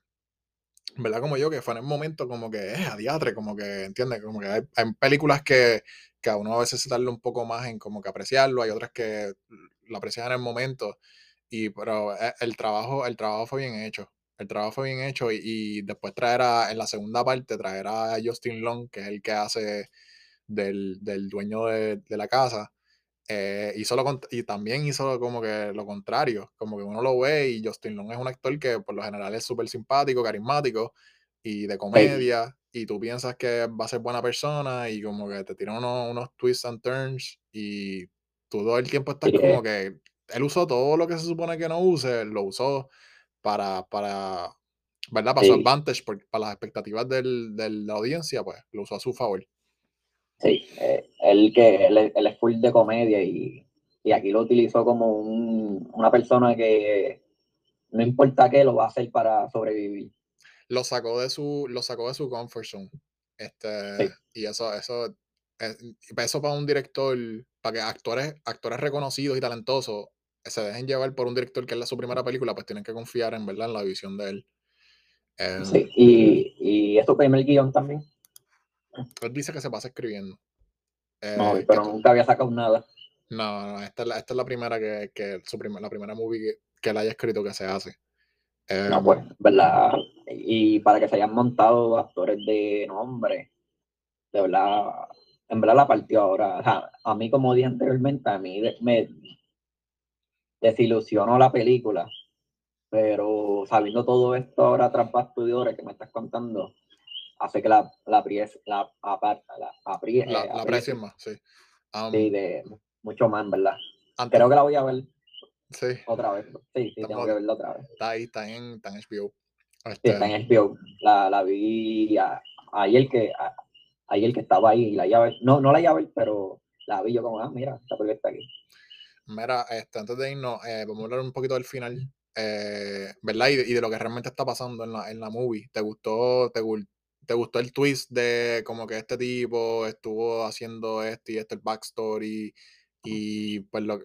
¿verdad? Como yo, que fue en el momento como que es eh, adiatre, como que, ¿entiendes? Como que hay, películas que, que, a uno a veces se tarda un poco más en como que apreciarlo, hay otras que lo aprecian en el momento, y pero eh, el trabajo, el trabajo fue bien hecho. El trabajo fue bien hecho y, después traer a, en la segunda parte, traer a Justin Long, que es el que hace del, del dueño de, de, la casa, eh, hizo lo, y también hizo como que lo contrario, como que uno lo ve y Justin Long es un actor que por lo general es súper simpático, carismático y de comedia, y tú piensas que va a ser buena persona y como que te tiran unos, unos twists and turns y tú todo el tiempo estás como que él usó todo lo que se supone que no use, lo usó para, para ¿verdad? Para su advantage, para las expectativas del, de la audiencia, pues lo usó a su favor. Sí, eh, él que él, es full de comedia y, aquí lo utilizó como una persona que no importa qué lo va a hacer para sobrevivir. Lo sacó de su, lo sacó de su comfort zone. Este, Y eso, eso, eso para un director, para que actores, actores reconocidos y talentosos se dejen llevar por un director que es la su primera película, pues tienen que confiar en verdad en la visión de él. sí, em, y, y es tu primer guion también. Él dice que se pasa escribiendo. no, eh, pero nunca había sacado nada. No, no, esta es la, esta es la primera que, que su la primera movie que, él haya escrito que se hace. no, em, pues, ¿verdad? Y para que se hayan montado actores de nombre, de verdad, en verdad la partió ahora. O sea, a mí, como dije anteriormente, a mí me desilusionó la película, pero sabiendo todo esto ahora tras bastidores que me estás contando, hace que la, la, la, la, la, más, sí. sí, de mucho más, ¿verdad? Creo que la voy a ver sí. otra vez. Sí, sí, tengo que verla otra vez. Está ahí, está en, está en HBO. Sí, está en HBO. La, la vi ayer que, ayer que estaba ahí, la llave, no, no la llave, pero la vi yo como, ah, mira, esta película está aquí. Mira, este, antes de irnos, eh, vamos a hablar un poquito del final, eh, ¿verdad? Y de, y de, lo que realmente está pasando en la, en la movie. ¿Te gustó, te, te gustó el twist de como que este tipo estuvo haciendo esto y este el backstory y pues lo,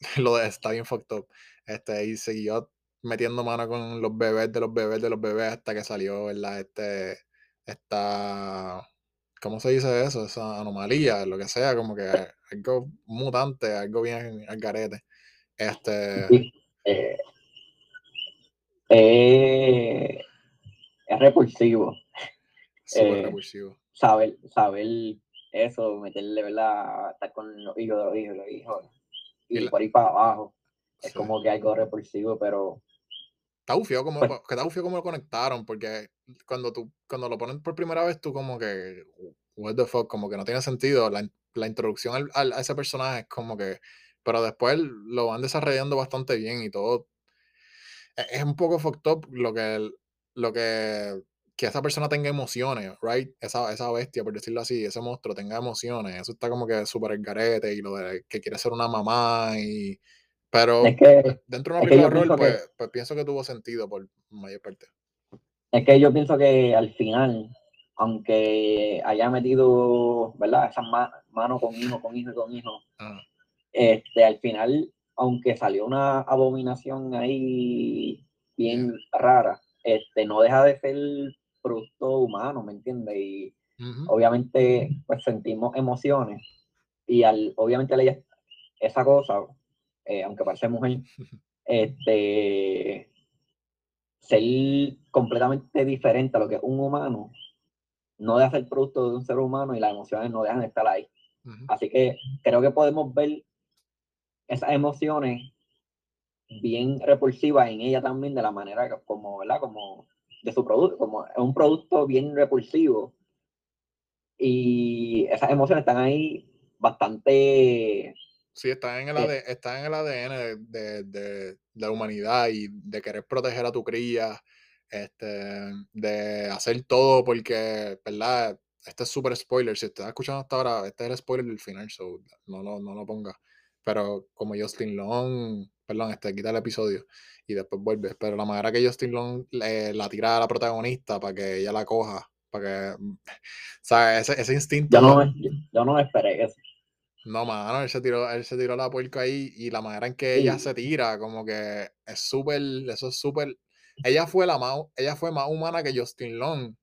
lo de está bien fucked up. Este, y siguió metiendo mano con los bebés de los bebés de los bebés hasta que salió, ¿verdad? Este, esta, ¿cómo se dice eso? Esa anomalía, lo que sea, como que algo mutante, algo bien al garete. Este. Eh, eh, es repulsivo. Eh, saber, saber eso, meterle, ¿verdad? Estar con los hijos de los hijos, los hijos. Y, por ahí para abajo. Es como que algo repulsivo, pero. Está ufio como, pues que está como lo conectaron, porque cuando tú, cuando lo ponen por primera vez, tú como que, what the fuck, como que no tiene sentido. La, la introducción al, a ese personaje es como que, pero después lo van desarrollando bastante bien y todo. Es, es un poco fucked up lo que, lo que que esa persona tenga emociones, right? Esa, esa bestia, por decirlo así, ese monstruo tenga emociones. Eso está como que súper el garete y lo de que quiere ser una mamá y... Pero dentro de una película rol, pues, pues, pienso que tuvo sentido por mayor parte. Es que yo pienso que al final, aunque haya metido, ¿verdad? Esas manos con hijo, con hijo y con hijo, este, al final, aunque salió una abominación ahí bien rara, este, no deja de ser producto humano, ¿me entiendes? Y obviamente pues sentimos emociones y al obviamente leer esa cosa, eh, aunque parece mujer, este, ser completamente diferente a lo que es un humano, no deja ser producto de un ser humano y las emociones no dejan de estar ahí. Así que creo que podemos ver esas emociones bien repulsivas en ella también de la manera como, ¿verdad? Como de su producto, como es un producto bien repulsivo. Y esas emociones están ahí bastante Sí, está en el, eh, está en el ADN de, de, la humanidad y de querer proteger a tu cría, este, de hacer todo porque, ¿verdad? Este es súper spoiler. Si estás escuchando hasta ahora, este es el spoiler del final, so no, no, no lo pongas. Pero como Justin Long, perdón, este quita el episodio y después vuelve. Pero la manera que Justin Long le, la tira a la protagonista para que ella la coja, para que, ¿sabes? Ese, ese instinto. Yo no, yo no esperé eso. No, mano, él se tiró, él se tiró la puerca ahí y la manera en que ella se tira, como que es súper, eso es súper. Ella fue la más, ella fue más humana que Justin Long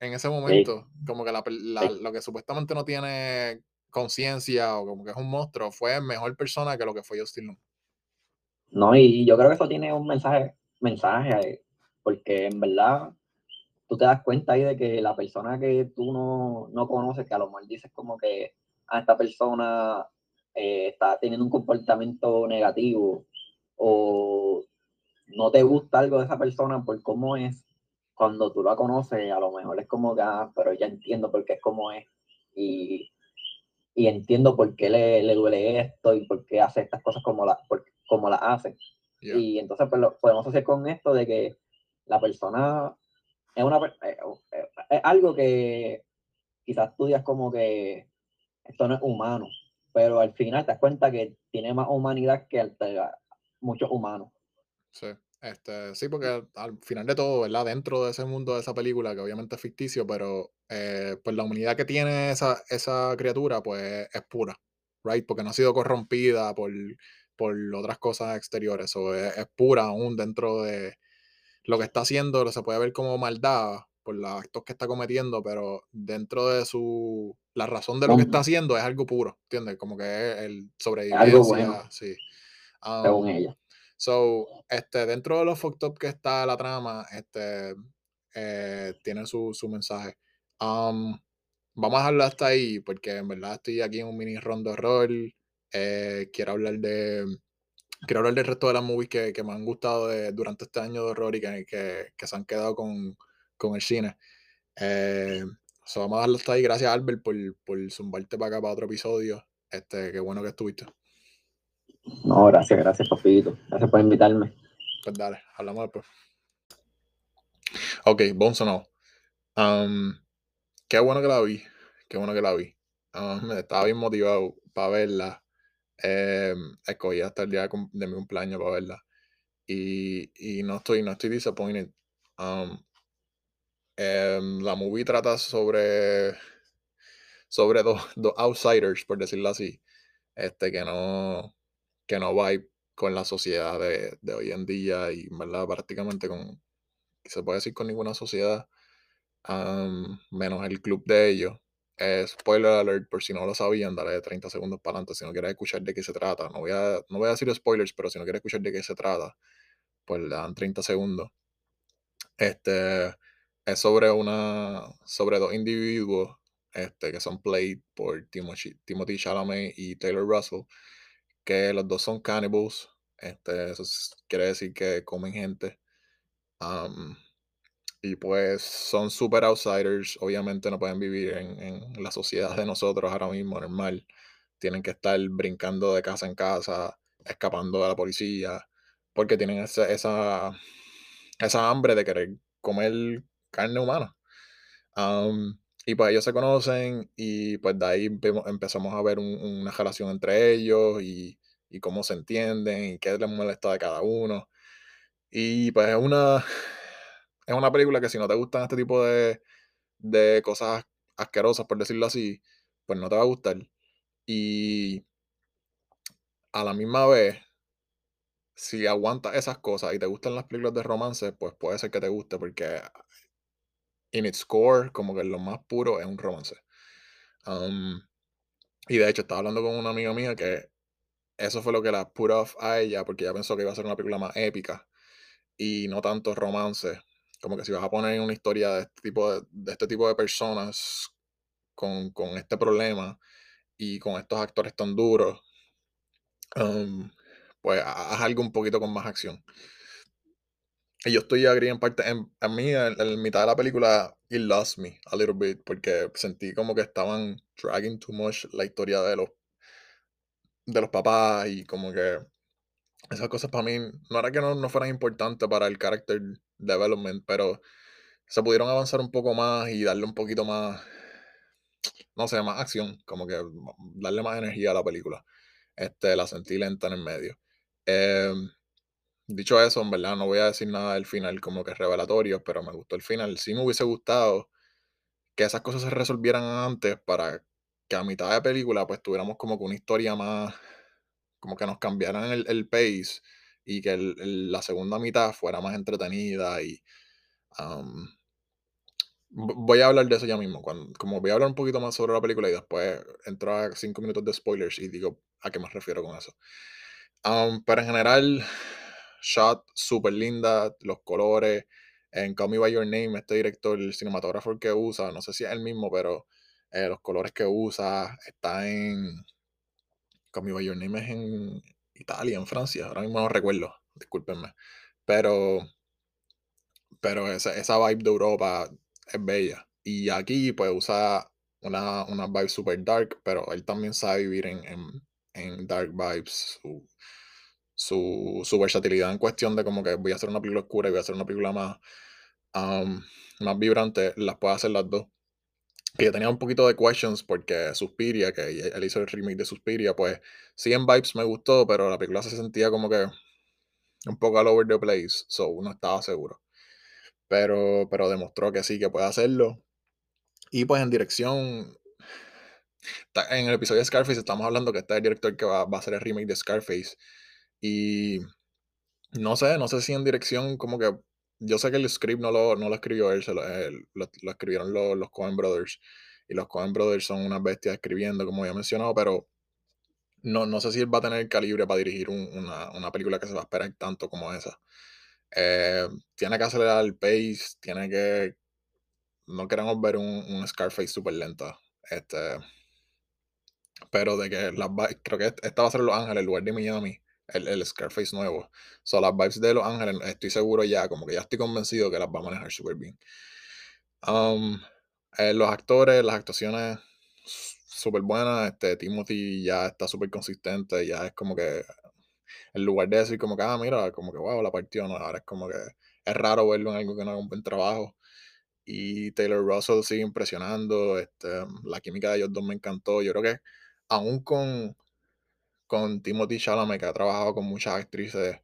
en ese momento. Como que la, lo que supuestamente no tiene conciencia o como que es un monstruo, fue mejor persona que lo que fue Justin Long. No, y yo creo que eso tiene un mensaje, mensaje, porque en verdad tú te das cuenta ahí de que la persona que tú no, no conoces, que a lo mejor dices como que a esta persona eh, está teniendo un comportamiento negativo o no te gusta algo de esa persona por cómo es, cuando tú la conoces, a lo mejor es como que, ah, pero ya entiendo por qué es como es y, y entiendo por qué le, le, duele esto y por qué hace estas cosas como la, como la hace. Y entonces pues, lo, podemos hacer con esto de que la persona es, una, eh, eh, es algo que quizás tú digas como que esto no es humano, pero al final te das cuenta que tiene más humanidad que muchos humanos. Sí, este, sí, porque al final de todo, ¿verdad? Dentro de ese mundo de esa película, que obviamente es ficticio, pero eh, pues la humanidad que tiene esa, esa criatura, pues es pura, ¿right? Porque no ha sido corrompida por, por otras cosas exteriores, o es, es, pura aún dentro de lo que está haciendo, se puede ver como maldad, por los actos que está cometiendo, pero dentro de su. La razón de lo que está haciendo es algo puro, ¿entiendes? Como que es el sobrevivencia. Algo bueno. Sí. según um, ella. So, este, dentro de los fucked up que está la trama, este, eh, tiene su, su mensaje. Um, vamos a dejarlo hasta ahí, porque en verdad estoy aquí en un mini rondo horror. Eh, quiero hablar de. Quiero hablar del resto de las movies que, que me han gustado durante este año de horror y que, que, se han quedado con, con el cine. Eh, vamos a darlo hasta ahí. Gracias, Albert, por, por zumbarte para acá para otro episodio. Este, qué bueno que estuviste. No, gracias, gracias, papito. Gracias por invitarme. Pues dale, hablamos después. Ok, Bones no. Um, qué bueno que la vi. Qué bueno que la vi. Um, estaba bien motivado para verla. Eh, escogí hasta el día de mi cumpleaños para verla. Y, y no estoy, no estoy disappointed. Um, Em, la movie trata sobre, sobre dos, outsiders, por decirlo así, este, que no, que no va con la sociedad de, hoy en día y ¿verdad? prácticamente con, se puede decir con ninguna sociedad, menos el club de ellos. spoiler alert, por si no lo sabían, dale 30 segundos para adelante si no quieres escuchar de qué se trata. No voy, a, no voy a decir spoilers, pero si no quieres escuchar de qué se trata, pues le dan 30 segundos. Este, es sobre una sobre dos individuos este, que son played por Timothy, Timothy Chalamet y Taylor Russell, que los dos son cannibals. Este, eso quiere decir que comen gente. y pues son super outsiders. Obviamente no pueden vivir en, la sociedad de nosotros ahora mismo, normal. Tienen que estar brincando de casa en casa, escapando de la policía, porque tienen esa, esa, esa hambre de querer comer carne humana. Y pues ellos se conocen y pues de ahí empezamos a ver una relación entre ellos y, cómo se entienden y qué les molesta de cada uno. Y pues es una, es una película que si no te gustan este tipo de, de cosas asquerosas, por decirlo así, pues no te va a gustar. Y a la misma vez, si aguantas esas cosas y te gustan las películas de romance, pues puede ser que te guste porque in its core, como que lo más puro es un romance. y de hecho, estaba hablando con una amiga mía que eso fue lo que la put off a ella, porque ella pensó que iba a ser una película más épica y no tanto romance. Como que si vas a poner una historia de este tipo de, este tipo de personas con, este problema y con estos actores tan duros, pues haz algo un poquito con más acción. Y yo estoy agree en parte. En, a mí, en, en mitad de la película, it lost me a little bit, porque sentí como que estaban dragging too much la historia de los, de los papás y como que esas cosas para mí no era que no, no fueran importantes para el character development, pero se pudieron avanzar un poco más y darle un poquito más, no sé, más acción, como que darle más energía a la película. Este, la sentí lenta en el medio. Em, dicho eso, en verdad no voy a decir nada del final como que revelatorio, pero me gustó el final. Sí me hubiese gustado que esas cosas se resolvieran antes para que a mitad de película pues tuviéramos como que una historia más, como que nos cambiaran el, el pace y que la segunda mitad fuera más entretenida y vo- voy a hablar de eso ya mismo, cuando, como voy a hablar un poquito más sobre la película y después entro a cinco minutos de spoilers y digo a qué me refiero con eso. Pero en general, shot súper linda, los colores. En Call Me By Your Name, este director, el cinematógrafo que usa, no sé si es el mismo, pero eh, los colores que usa, está en. Call Me By Your Name es en Italia, en Francia, ahora mismo no recuerdo, discúlpenme. Pero, pero esa, esa vibe de Europa es bella. Y aquí, pues, usa una, una vibe super dark, pero él también sabe vivir en, en, en dark vibes. Su, su versatilidad en cuestión de como que voy a hacer una película oscura y voy a hacer una película más, am, más vibrante, las puede hacer las dos. Que yo tenía un poquito de questions porque Suspiria, que él hizo el remake de Suspiria, pues sí en vibes me gustó, pero la película se sentía como que un poco all over the place, so no estaba seguro. Pero, pero demostró que sí, que puede hacerlo. Y pues en dirección, en el episodio de Scarface estamos hablando que está el director que va, va a hacer el remake de Scarface. Y no sé, no sé si en dirección como que... Yo sé que el script no lo, no lo escribió él, se lo, escribieron los, los Coen Brothers. Y los Coen Brothers son unas bestias escribiendo, como ya he mencionado, pero no, no sé si él va a tener calibre para dirigir un- una, una película que se va a esperar tanto como esa. Eh, tiene que acelerar el pace, tiene que... No queremos ver un, un Scarface súper lento. Este, pero de que las creo que est- esta va a ser Los Ángeles, el lugar de Miami, el, el Scarface nuevo. So, las vibes de Los Ángeles, estoy seguro ya, como que ya estoy convencido que las va a manejar súper bien. Um, eh, los actores, las actuaciones súper buenas. Este, Timothy ya está súper consistente, ya es como que en lugar de decir como que, ah, mira, como que wow, la partió, no, ahora es como que es raro verlo en algo que no haga un buen trabajo. Y Taylor Russell sigue impresionando, este, la química de ellos dos me encantó. Yo creo que aún con, con Timothy Chalamet, que ha trabajado con muchas actrices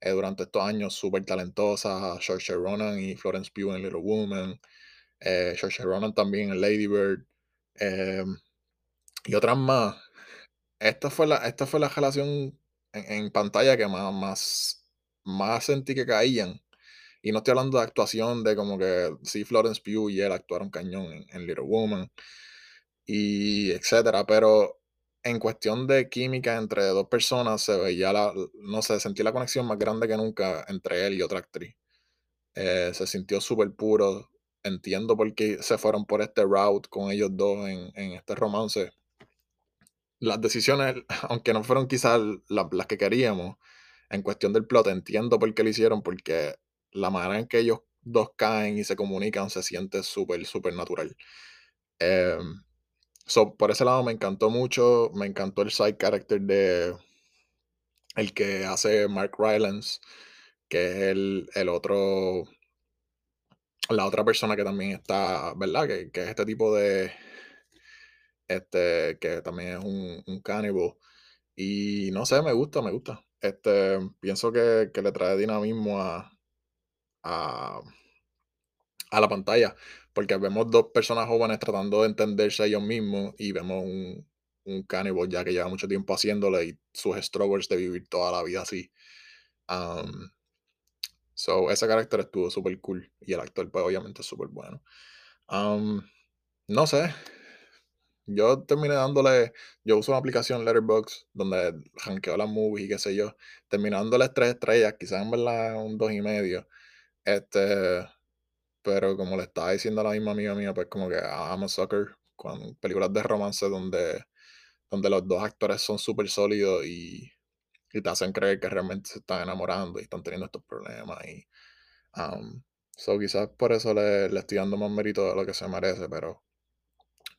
eh, durante estos años, súper talentosas, Saoirse Ronan y Florence Pugh en Little Woman, eh, Saoirse Ronan también en Lady Bird, eh, y otras más. Esta fue la, esta fue la relación en, en pantalla que más, más, más sentí que caían. Y no estoy hablando de actuación de como que sí, Florence Pugh y él actuaron cañón en, en Little Woman y etcétera, pero en cuestión de química entre dos personas se veía la, no sé, sentí la conexión más grande que nunca entre él y otra actriz. Eh, se sintió súper puro. Entiendo por qué se fueron por este route con ellos dos en, este romance las decisiones, aunque no fueron quizás la- las que queríamos, en cuestión del plot, entiendo por qué lo hicieron, porque la manera en que ellos dos caen y se comunican se siente súper, súper natural. Em, so, por ese lado me encantó mucho, me encantó el side character de el que hace Mark Rylance, que es el, el otro, la otra persona que también está, ¿verdad? Que, que es este tipo de, este, que también es un, un cannibal. Y no sé, me gusta, me gusta. Este, pienso que, que le trae dinamismo a, a, a la pantalla, porque vemos dos personas jóvenes tratando de entenderse ellos mismos y vemos un, un cannibal ya que lleva mucho tiempo haciéndolo y sus struggles de vivir toda la vida así. Um, so, ese carácter estuvo súper cool y el actor, pues, obviamente súper bueno. Um, no sé, Yo terminé dándole, yo uso una aplicación Letterboxd donde rankeo las movies y qué sé yo. Terminé dándole tres estrellas, quizás en verdad un dos y medio. Este, pero como le estaba diciendo a la misma amiga mía, pues como que I'm a sucker con películas de romance donde, donde los dos actores son súper sólidos y, y te hacen creer que realmente se están enamorando y están teniendo estos problemas. Y Um, so quizás por eso le, le, estoy dando más mérito de lo que se merece, pero,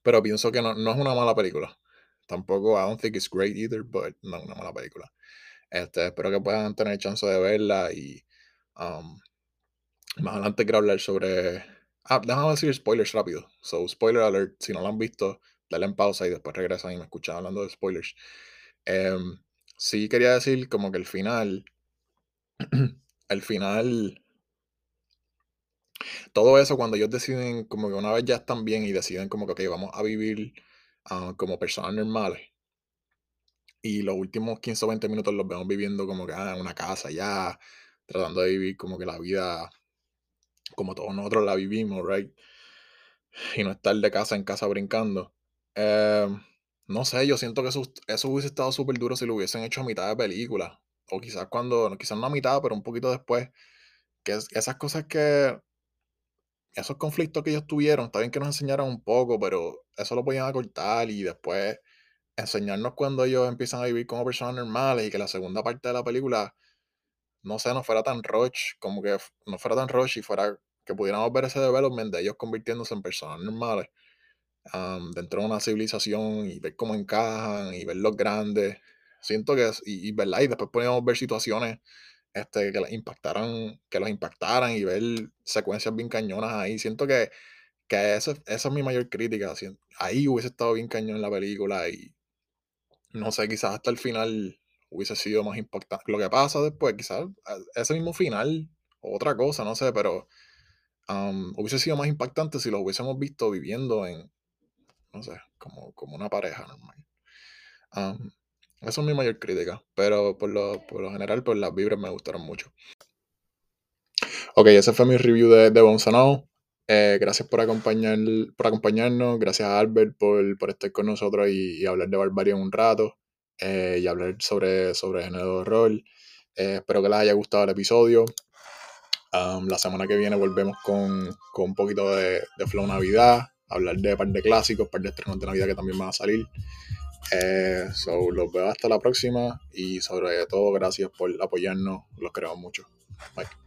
pero pienso que no, no es una mala película. Tampoco, I don't think it's great either, but no es una mala película. Este, espero que puedan tener chance de verla y um, más adelante quiero hablar sobre... Ah, déjame decir spoilers rápido. So, spoiler alert, si no lo han visto, dale en pausa y después regresan y me escuchan hablando de spoilers. Um, sí quería decir como que el final, el final, todo eso cuando ellos deciden como que una vez ya están bien y deciden como que okay, vamos a vivir uh, como personas normales. Y los últimos 15 o 20 minutos los vemos viviendo como que ah, en una casa ya, tratando de vivir como que la vida como todos nosotros la vivimos, right? Y no estar de casa en casa brincando. Eh, no sé, yo siento que eso, eso hubiese estado súper duro si lo hubiesen hecho a mitad de película. O quizás cuando, quizás no a mitad, pero un poquito después. Que esas cosas que. Esos conflictos que ellos tuvieron, está bien que nos enseñaron un poco, pero eso lo podían acortar y después enseñarnos cuando ellos empiezan a vivir como personas normales y que la segunda parte de la película, no sé, no fuera tan rush, como que no fuera tan rush y fuera que pudiéramos ver ese development de ellos convirtiéndose en personas normales dentro de una civilización y ver cómo encajan y ver los grandes. Siento que, y, y, ¿verdad? y después podíamos ver situaciones este, que, impactaran, que los impactaran y ver secuencias bien cañonas ahí. Siento que, que esa, esa es mi mayor crítica. Ahí hubiese estado bien cañón en la película y no sé, quizás hasta el final hubiese sido más impactante. Lo que pasa después, quizás ese mismo final, otra cosa, no sé, pero hubiese sido más impactante si lo hubiésemos visto viviendo en, no sé, como, como una pareja normal. eso es mi mayor crítica, pero por lo, por lo general, pues las vibras me gustaron mucho. Ok, ese fue mi review de, de Bonzano. Eh, gracias por, acompañar, por acompañarnos. Gracias a Albert por, por estar con nosotros y, hablar de Barbarie un rato. Eh, y hablar sobre, sobre género de rol. Eh, espero que les haya gustado el episodio. La semana que viene volvemos con, con un poquito de, Flow Navidad. Hablar de par de clásicos, un par de estrenos de Navidad que también van a salir. so, los veo hasta la próxima. Y sobre todo, gracias por apoyarnos. Los queremos mucho. Bye.